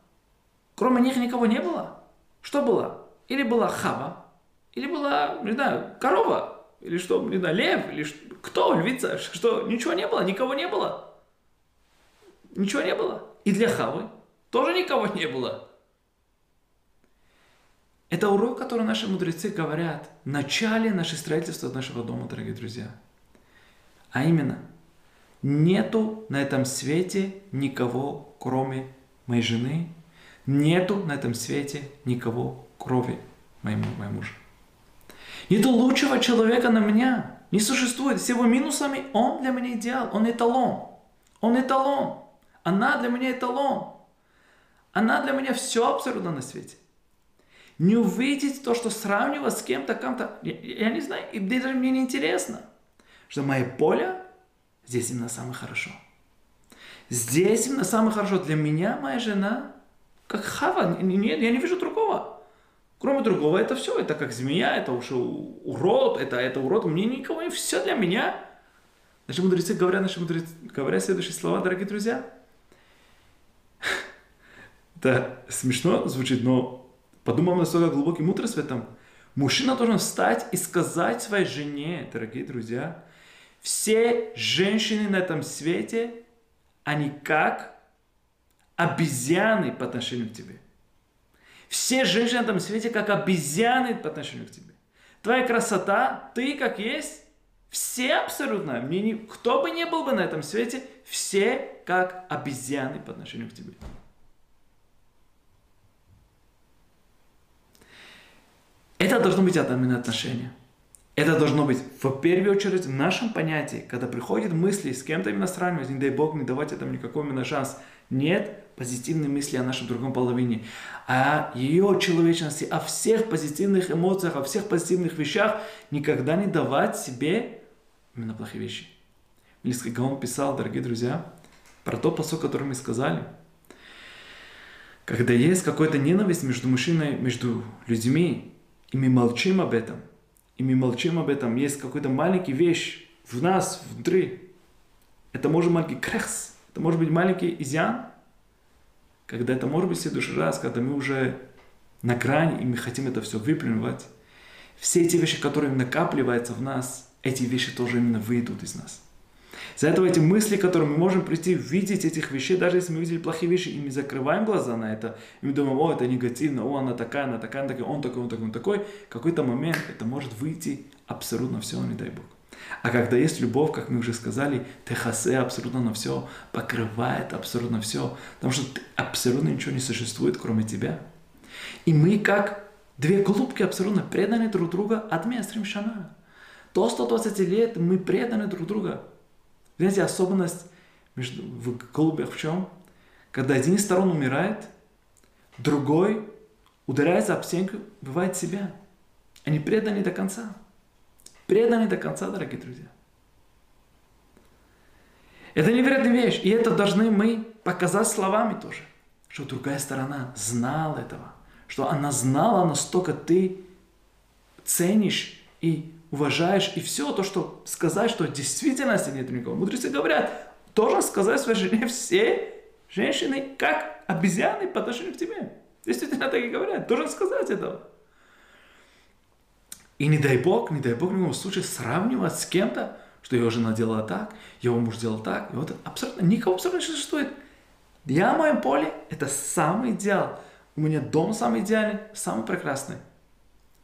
кроме них никого не было. Что было? Или была Хава, или была, не знаю, корова, или что, не знаю, лев, или что, кто, львица, что, ничего не было, никого не было. Ничего не было. И для Хавы тоже никого не было. Это урок, который наши мудрецы говорят в начале нашего строительства нашего дома, дорогие друзья. А именно, нету на этом свете никого, кроме моей жены, нету на этом свете никого, кроме моего, моего мужа. Нету лучшего человека на меня. Не существует. С его минусами он для меня идеал. Он эталон. Он эталон. Она для меня эталон. Она для меня все абсолютно на свете. Не увидеть то, что сравнивать с кем-то, кем-то, я, я не знаю, и даже мне не интересно. Что мое поле здесь именно самое хорошо. Здесь именно самое хорошо. Для меня моя жена, как Хава, нет, я не вижу другого. Кроме другого, это все, это как змея, это уж урод, это, это урод, мне никого не все для меня. Наши мудрецы говорят, наши мудрецы говорят следующие слова, дорогие друзья. Это смешно звучит, но подумав настолько глубокий мудрость в этом. Мужчина должен встать и сказать своей жене, дорогие друзья, все женщины на этом свете, они как обезьяны по отношению к тебе. Все женщины на этом свете как обезьяны по отношению к тебе. Твоя красота, ты как есть, все абсолютно, мне не, кто бы ни был бы на этом свете, все как обезьяны по отношению к тебе. Это должно быть именно отношение. Это должно быть в первую очередь в нашем понятии, когда приходят мысли с кем-то сравнивать, не дай Бог не давать этому никакой именно шанс. Нет, позитивные мысли о нашем другом половине, о ее человечности, о всех позитивных эмоциях, о всех позитивных вещах, никогда не давать себе именно плохие вещи. Мильский Гаон писал, дорогие друзья, про то посыл, который мы сказали. Когда есть какая-то ненависть между мужчиной, между людьми, и мы молчим об этом, и мы молчим об этом, есть какой-то маленький вещь в нас, внутри, это может маленький крехс, это может быть маленький изъян, когда это может быть в следующий раз, когда мы уже на грани, и мы хотим это все выплюнуть, все эти вещи, которые накапливаются в нас, эти вещи тоже именно выйдут из нас. За этого эти мысли, которые мы можем прийти, видеть этих вещей, даже если мы видели плохие вещи, и мы закрываем глаза на это, и мы думаем, о, это негативно, о, она такая, она такая, она такая, он такой, он такой, он такой, какой-то момент это может выйти абсолютно все, не дай Бог. А когда есть любовь, как мы уже сказали, техасе абсолютно на все, покрывает абсолютно все, потому что абсолютно ничего не существует, кроме тебя. И мы как две голубки абсолютно преданы друг друга от местрим шана. До 120 лет мы преданы друг друга. Знаете, особенность между, в голубях в чем? Когда один из сторон умирает, другой ударяется об стенку, бывает себя. Они преданы до конца. Преданы до конца, дорогие друзья. Это невероятная вещь. И это должны мы показать словами тоже. Что другая сторона знала этого. Что она знала, настолько ты ценишь и уважаешь. И все то, что сказать, что в действительности нет никого. Мудрецы говорят, должен сказать своей жене все женщины, как обезьяны по отношению к тебе. Действительно так и говорят. Должен сказать этого. И не дай Бог, не дай Бог в любом случае сравнивать с кем-то, что его жена делала так, его муж делал так, и вот абсолютно никого абсолютно не существует. Я в моем поле – это самый идеал. У меня дом самый идеальный, самый прекрасный.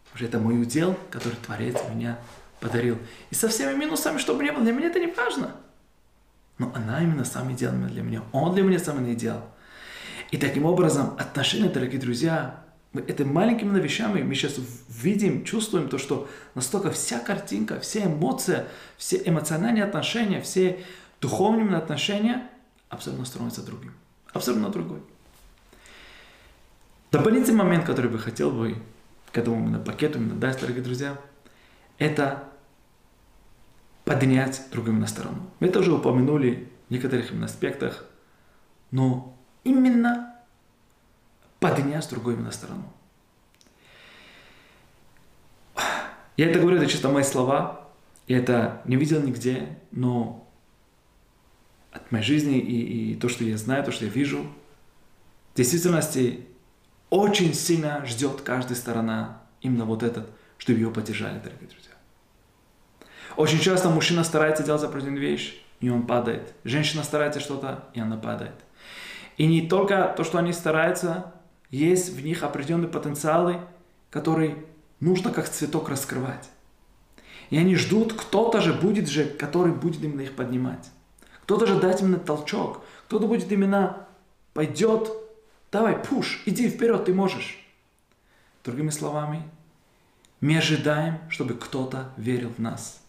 Потому что это мой удел, который Творец меня подарил. И со всеми минусами, что бы ни было, для меня это не важно. Но она именно самый идеальный для меня. Он для меня самый идеал. И таким образом отношения, дорогие друзья, это маленькими вещами мы сейчас видим, чувствуем то, что настолько вся картинка, вся эмоция, все эмоциональные отношения, все духовные отношения абсолютно становятся другим. Абсолютно другой. Дополнительный момент, который бы хотел бы к этому именно пакету именно дать, дорогие друзья, это поднять другую на сторону. Мы это уже упомянули в некоторых именно аспектах, но именно поднять другую именно сторону. Я это говорю, это чисто мои слова. Я это не видел нигде, но от моей жизни и, и то, что я знаю, то, что я вижу, в действительности очень сильно ждет каждая сторона именно вот этот, чтобы ее поддержали, дорогие друзья. Очень часто мужчина старается делать определенную вещь, и он падает. Женщина старается что-то, и она падает. И не только то, что они стараются, есть в них определенные потенциалы, которые нужно как цветок раскрывать. И они ждут, кто-то же будет же, который будет именно их поднимать. Кто-то же дать именно толчок. Кто-то будет именно пойдет, давай, пуш, иди вперед, ты можешь. Другими словами, мы ожидаем, чтобы кто-то верил в нас.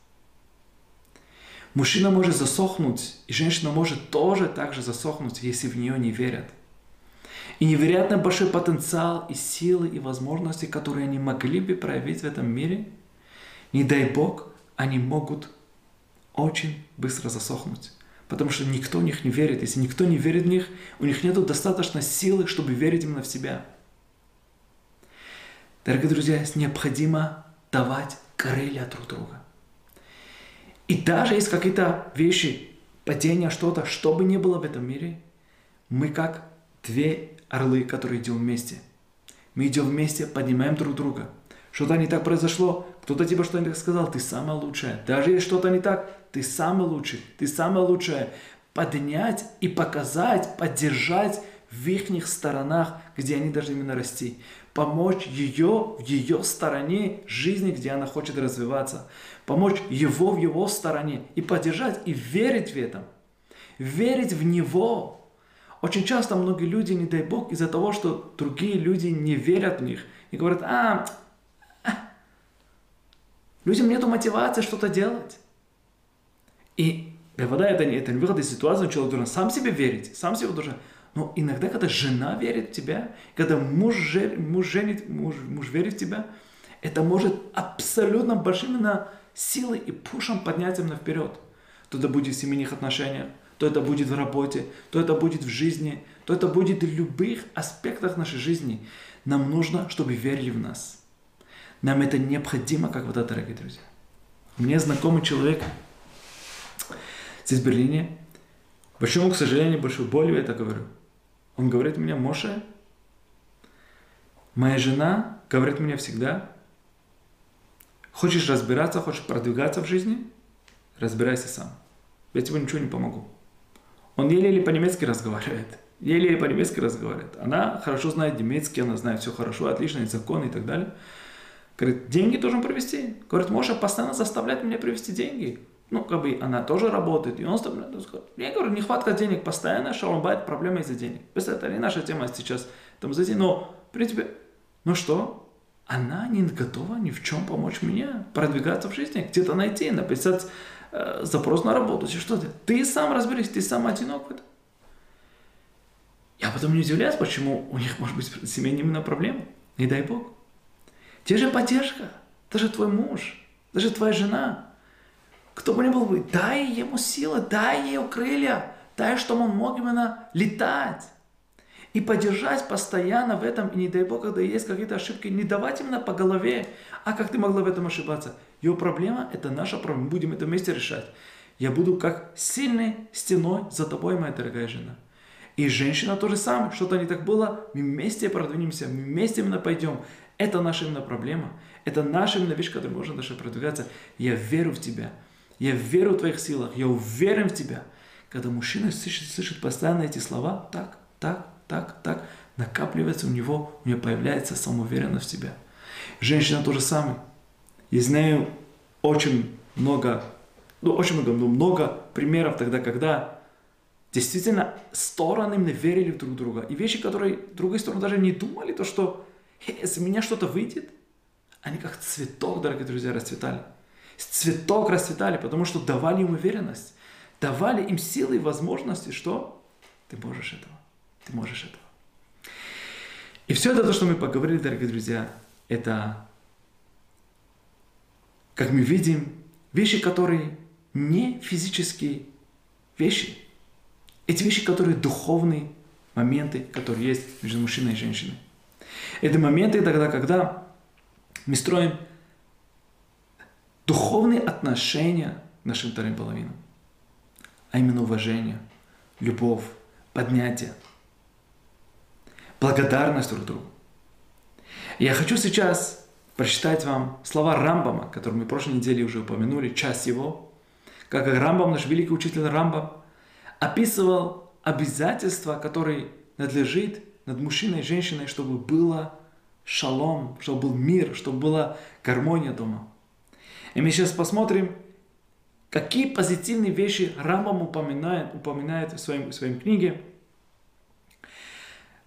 Мужчина может засохнуть, и женщина может тоже так же засохнуть, если в нее не верят. И невероятно большой потенциал и силы и возможности, которые они могли бы проявить в этом мире, не дай Бог, они могут очень быстро засохнуть потому что никто в них не верит. Если никто не верит в них, у них нет достаточно силы, чтобы верить именно в себя. Дорогие друзья, необходимо давать крылья друг друга. И даже есть какие-то вещи, падения, что-то, что бы ни было в этом мире, мы как две орлы, которые идем вместе. Мы идем вместе, поднимаем друг друга. Что-то не так произошло, кто-то тебе так сказал, ты самая лучшая. Даже если что-то не так, ты самый лучший, ты самая лучшая. Поднять и показать, поддержать в их сторонах, где они должны именно расти. Помочь ее в ее стороне жизни, где она хочет развиваться. Помочь его в его стороне и поддержать и верить в этом. Верить в него. Очень часто многие люди, не дай Бог, из-за того, что другие люди не верят в них и говорят, а, а. людям нету мотивации что-то делать. И вода это, это не выход из ситуации, человек должен сам себе верить, сам себе должен. Но иногда, когда жена верит в тебя, когда муж, муж, женит, муж, муж верит в тебя, это может абсолютно большим именно силой и пушем поднять именно вперед. То это будет в семейных отношениях, то это будет в работе, то это будет в жизни, то это будет в любых аспектах нашей жизни. Нам нужно, чтобы верили в нас. Нам это необходимо, как вода, дорогие друзья. Меня знакомый человек, здесь в Берлине. Почему, к сожалению, большой болью я это говорю? Он говорит мне, Моше, моя жена говорит мне всегда, хочешь разбираться, хочешь продвигаться в жизни, разбирайся сам. Я тебе ничего не помогу. Он еле-еле по-немецки разговаривает. Еле-еле по-немецки разговаривает. Она хорошо знает немецкий, она знает все хорошо, отлично, законы и так далее. Говорит, деньги должен привести. Говорит, Моша постоянно заставляет меня привести деньги ну, как бы она тоже работает, и он вставляет. Я говорю, нехватка денег постоянно, шаломбайт, проблема из-за денег. Это не наша тема сейчас, там за но, в принципе, ну что, она не готова ни в чем помочь мне продвигаться в жизни, где-то найти, написать э, запрос на работу, что ты. Ты сам разберись, ты сам одинок в. Я потом не удивляюсь, почему у них может быть семейная именно проблема. Не дай Бог. Те же поддержка, даже твой муж, даже твоя жена – кто бы ни был бы, дай ему силы, дай ей крылья, дай, чтобы он мог именно летать. И поддержать постоянно в этом, и не дай Бог, когда есть какие-то ошибки, не давать именно по голове, а как ты могла в этом ошибаться. Его проблема – это наша проблема, мы будем это вместе решать. Я буду как сильной стеной за тобой, моя дорогая жена. И женщина то же самое, что-то не так было, мы вместе продвинемся, мы вместе именно пойдем. Это наша именно проблема, это наша именно вещь, которая может даже продвигаться. Я верю в тебя. Я верю в твоих силах, я уверен в тебя. Когда мужчина слышит, слышит постоянно эти слова, так, так, так, так, накапливается у него, у него появляется самоуверенность в себя. Женщина то же самое. Я знаю очень много, ну очень много, но много примеров тогда, когда действительно стороны мне верили в друг друга. И вещи, которые другой стороны даже не думали, то что если меня что-то выйдет, они как цветок, дорогие друзья, расцветали цветок расцветали, потому что давали им уверенность, давали им силы и возможности, что ты можешь этого, ты можешь этого. И все это, то, что мы поговорили, дорогие друзья, это, как мы видим, вещи, которые не физические вещи. Эти вещи, которые духовные моменты, которые есть между мужчиной и женщиной. Это моменты тогда, когда мы строим духовные отношения нашим вторым половинам. А именно уважение, любовь, поднятие, благодарность друг другу. Я хочу сейчас прочитать вам слова Рамбама, которые мы в прошлой неделе уже упомянули, часть его, как Рамбам, наш великий учитель Рамбам, описывал обязательства, которые надлежит над мужчиной и женщиной, чтобы было шалом, чтобы был мир, чтобы была гармония дома. И мы сейчас посмотрим, какие позитивные вещи Рамбам упоминает, упоминает в, своем, в своей книге,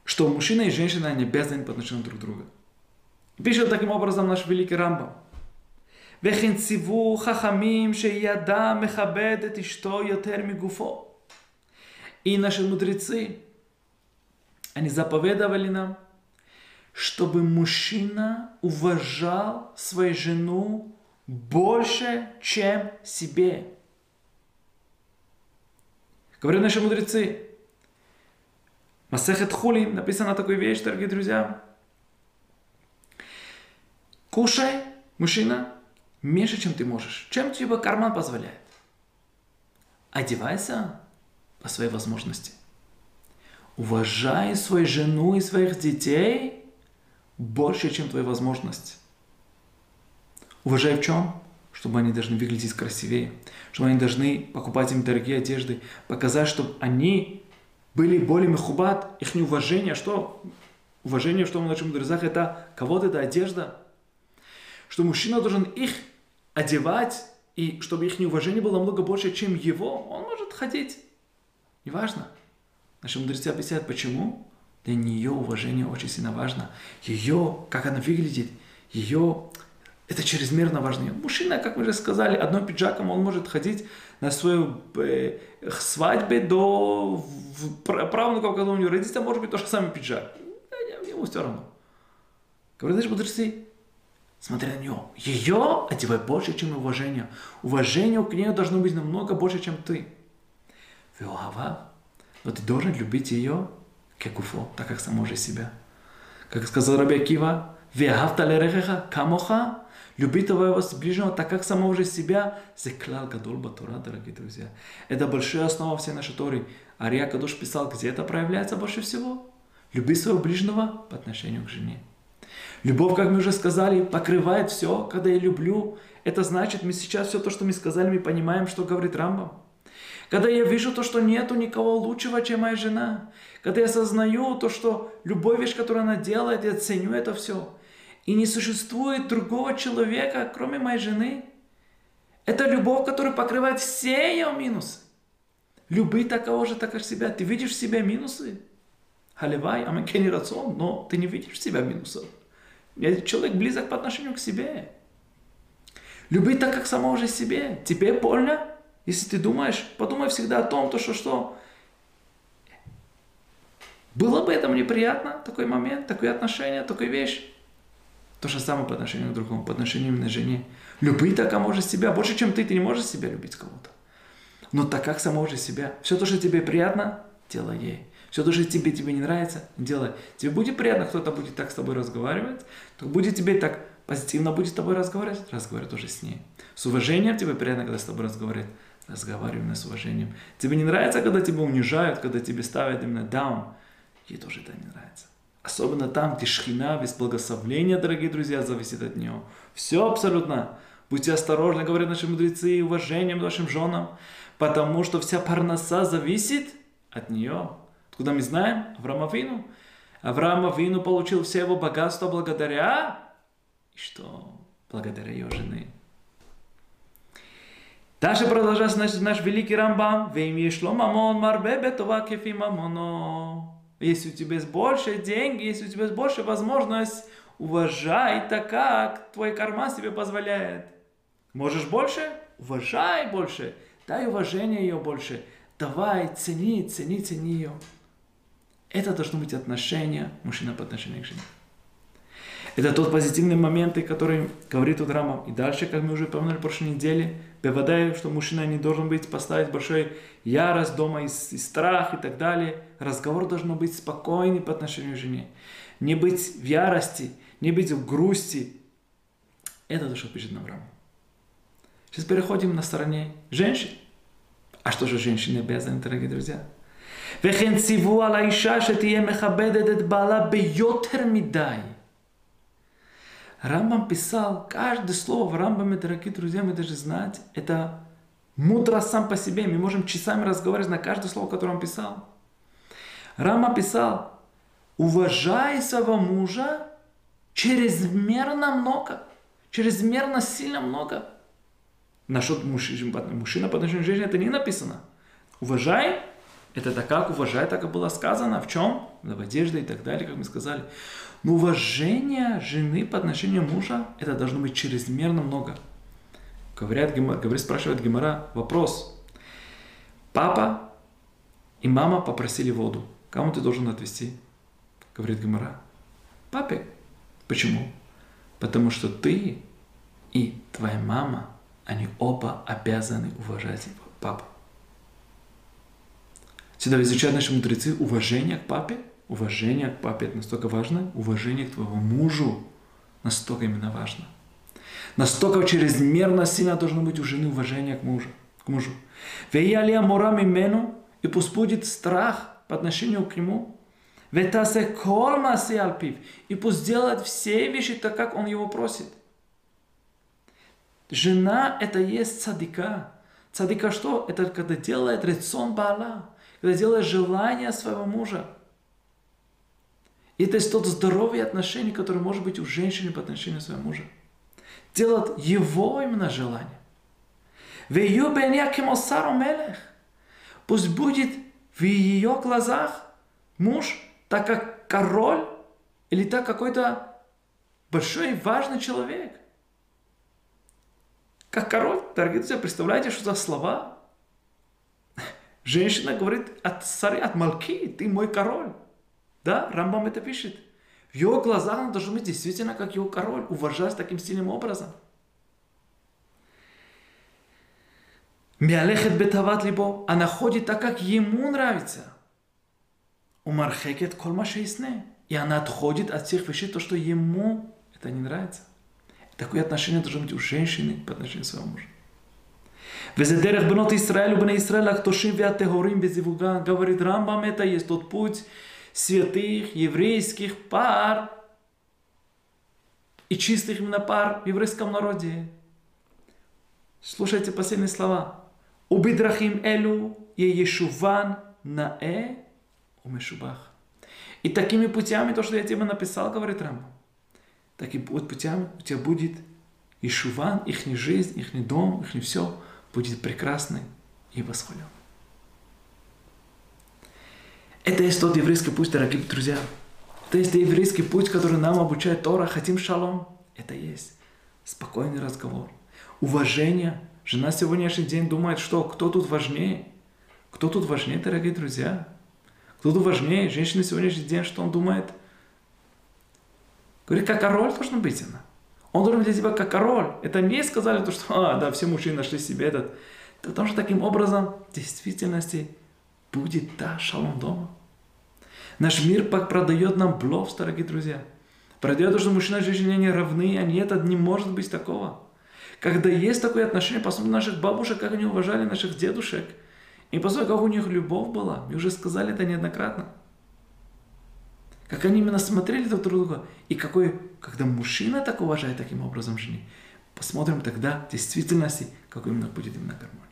что мужчина и женщина не обязаны по отношению друг к другу. Пишет таким образом наш великий Рамбам. Вехенциву хахамим шеяда мехабедет и что йотер мигуфо. И наши мудрецы, они заповедовали нам, чтобы мужчина уважал свою жену больше, чем себе. Говорят наши мудрецы, Масехет Хулин написано такую вещь, дорогие друзья, Кушай, мужчина, меньше, чем ты можешь. Чем тебе карман позволяет. Одевайся по своей возможности. Уважай свою жену и своих детей больше, чем твои возможности. Уважай в чем? Чтобы они должны выглядеть красивее, чтобы они должны покупать им дорогие одежды, показать, чтобы они были более мехубат, их неуважение, что? Уважение, что в наших мудрецах, это кого-то, это одежда. Что мужчина должен их одевать, и чтобы их неуважение было много больше, чем его, он может ходить Неважно. Наши мудрецы объясняют, почему. Для нее уважение очень сильно важно. Ее, как она выглядит, ее, это чрезмерно важно. Мужчина, как мы уже сказали, одной пиджаком он может ходить на свою э, свадьбе до правнуков, когда у него родится, может быть, то же самое пиджак. Ему все равно. Говорят наши мудрецы, смотря на нее, ее одевай больше, чем уважение. Уважение к ней должно быть намного больше, чем ты. Веохава. Но ты должен любить ее кекуфо, так как самого же себя. Как сказал Раби Акива, Веахавта лерехеха камоха, Люби твоего ближнего так, как самого же себя. Зеклал гадол батура, дорогие друзья. Это большая основа всей нашей Торы. Ария Кадуш писал, где это проявляется больше всего. Люби своего ближнего по отношению к жене. Любовь, как мы уже сказали, покрывает все. Когда я люблю, это значит, мы сейчас все то, что мы сказали, мы понимаем, что говорит Рамбам. Когда я вижу то, что нету никого лучшего, чем моя жена. Когда я осознаю то, что любая вещь, которую она делает, я ценю это все. И не существует другого человека, кроме моей жены. Это любовь, которая покрывает все ее минусы. Люби такого же, так как себя. Ты видишь в себе минусы? Халивай, амакени рацион, но ты не видишь в себя минусов. Человек близок по отношению к себе. Люби так, как самого же себе. Тебе больно? Если ты думаешь, подумай всегда о том, то что что. Было бы это мне приятно, такой момент, такое отношение, такая вещь. То же самое по отношению к другому, по отношению именно к жене. Люби так, а можешь себя. Больше, чем ты, ты не можешь себя любить кого-то. Но так как самого же себя. Все то, что тебе приятно, делай ей. Все то, тебе, тебе не нравится, делай. Тебе будет приятно, кто-то будет так с тобой разговаривать, то будет тебе так позитивно будет с тобой разговаривать, разговаривай тоже с ней. С уважением тебе приятно, когда с тобой разговаривает, разговариваем с уважением. Тебе не нравится, когда тебя унижают, когда тебе ставят именно down. Ей тоже это не нравится. Особенно там, где шхина, без благословления, дорогие друзья, зависит от нее. Все абсолютно. Будьте осторожны, говорят наши мудрецы, и уважением нашим женам, потому что вся парноса зависит от нее. Откуда мы знаем? Авраам Авину. Авраам Авину получил все его богатство благодаря... Что? Благодаря ее жены. Дальше продолжается наш, наш великий Рамбам. Вейм ешло мамон марбе бетова кефи мамоно. Если у тебя есть больше деньги, если у тебя есть больше возможность, уважай так, как твой карман себе позволяет. Можешь больше? Уважай больше. Дай уважение ее больше. Давай, цени, цени, цени ее. Это должно быть отношение мужчина по отношению к жене. Это тот позитивный момент, который говорит тут Рамам. И дальше, как мы уже упомянули в прошлой неделе, Бевадай, что мужчина не должен быть поставить большой ярость дома и, и страх и так далее. Разговор должен быть спокойный по отношению к жене. Не быть в ярости, не быть в грусти. Это то, что пишет нам Рамам. Сейчас переходим на стороне женщин. А что же женщины обязаны, дорогие друзья? וכן ציוו על האישה שתהיה מכבדת את בעלה ביותר מדי. Рамбам писал, каждое слово в Рамбаме, дорогие друзья, мы даже знать, это мудро сам по себе. Мы можем часами разговаривать на каждое слово, которое он писал. Рама писал, уважай своего мужа чрезмерно много, чрезмерно сильно много. Насчет мужчина, мужчина по отношению к женщине это не написано. Уважай это так как уважать, так и было сказано. В чем? В одежде и так далее, как мы сказали. Но уважение жены по отношению мужа, это должно быть чрезмерно много. Говорят, говорит, спрашивает Гемора вопрос. Папа и мама попросили воду. Кому ты должен отвезти? Говорит Гемора. Папе. Почему? Потому что ты и твоя мама, они оба обязаны уважать папу. Всегда изучают наши мудрецы уважение к папе. Уважение к папе это настолько важно. Уважение к твоему мужу настолько именно важно. Настолько чрезмерно сильно должно быть у жены уважение к мужу. К мужу. Веялия мора мену, и пусть будет страх по отношению к нему. Ветасе колма алпив, и пусть делает все вещи так, как он его просит. Жена это есть цадика. Цадика что? Это когда делает рецон Баала когда делаешь желание своего мужа. И это есть тот здоровый отношение, которое может быть у женщины по отношению к своему мужу. Делать его именно желание. Пусть будет в ее глазах муж, так как король или так какой-то большой важный человек. Как король, дорогие друзья, представляете, что за слова? Женщина говорит от царя, от Малки, ты мой король. Да, Рамбам это пишет. В его глазах он должен быть действительно как его король, уважать таким сильным образом. Миалехет бетават либо, она ходит так, как ему нравится. Умархекет колма шейсне. И она отходит от всех вещей, то, что ему это не нравится. Такое отношение должно быть у женщины по отношению к своему мужу. וזה דרך בנות ישראל ובני ישראל הקדושים והטהורים בזיווגה. Говорит Рамбам, это есть тот путь святых еврейских пар и чистых именно пар в еврейском народе. Слушайте последние слова. Убидрахим элю е ешуван наэ умешубах. И такими путями, то, что я тебе написал, говорит Рамбам, такими путями у тебя будет Ишуван, их жизнь, их дом, их все – будет прекрасный и восхвален. Это есть тот еврейский путь, дорогие друзья. Это есть еврейский путь, который нам обучает Тора. Хотим шалом. Это есть спокойный разговор. Уважение. Жена сегодняшний день думает, что кто тут важнее? Кто тут важнее, дорогие друзья? Кто тут важнее? Женщина сегодняшний день, что он думает? Говорит, как король должен быть она. Он должен для тебя как король. Это не сказали то, что а, да, все мужчины нашли себе этот. Потому что таким образом в действительности будет та шалом дома. Наш мир продает нам блов, дорогие друзья. Продает то, что мужчина и женщина не равны, а нет, не может быть такого. Когда есть такое отношение, посмотрим наших бабушек, как они уважали наших дедушек. И посмотрим, как у них любовь была. Мы уже сказали это неоднократно. Как они именно смотрели друг друга. И какой, когда мужчина так уважает таким образом жены, посмотрим тогда в действительности, какой именно будет именно гармония.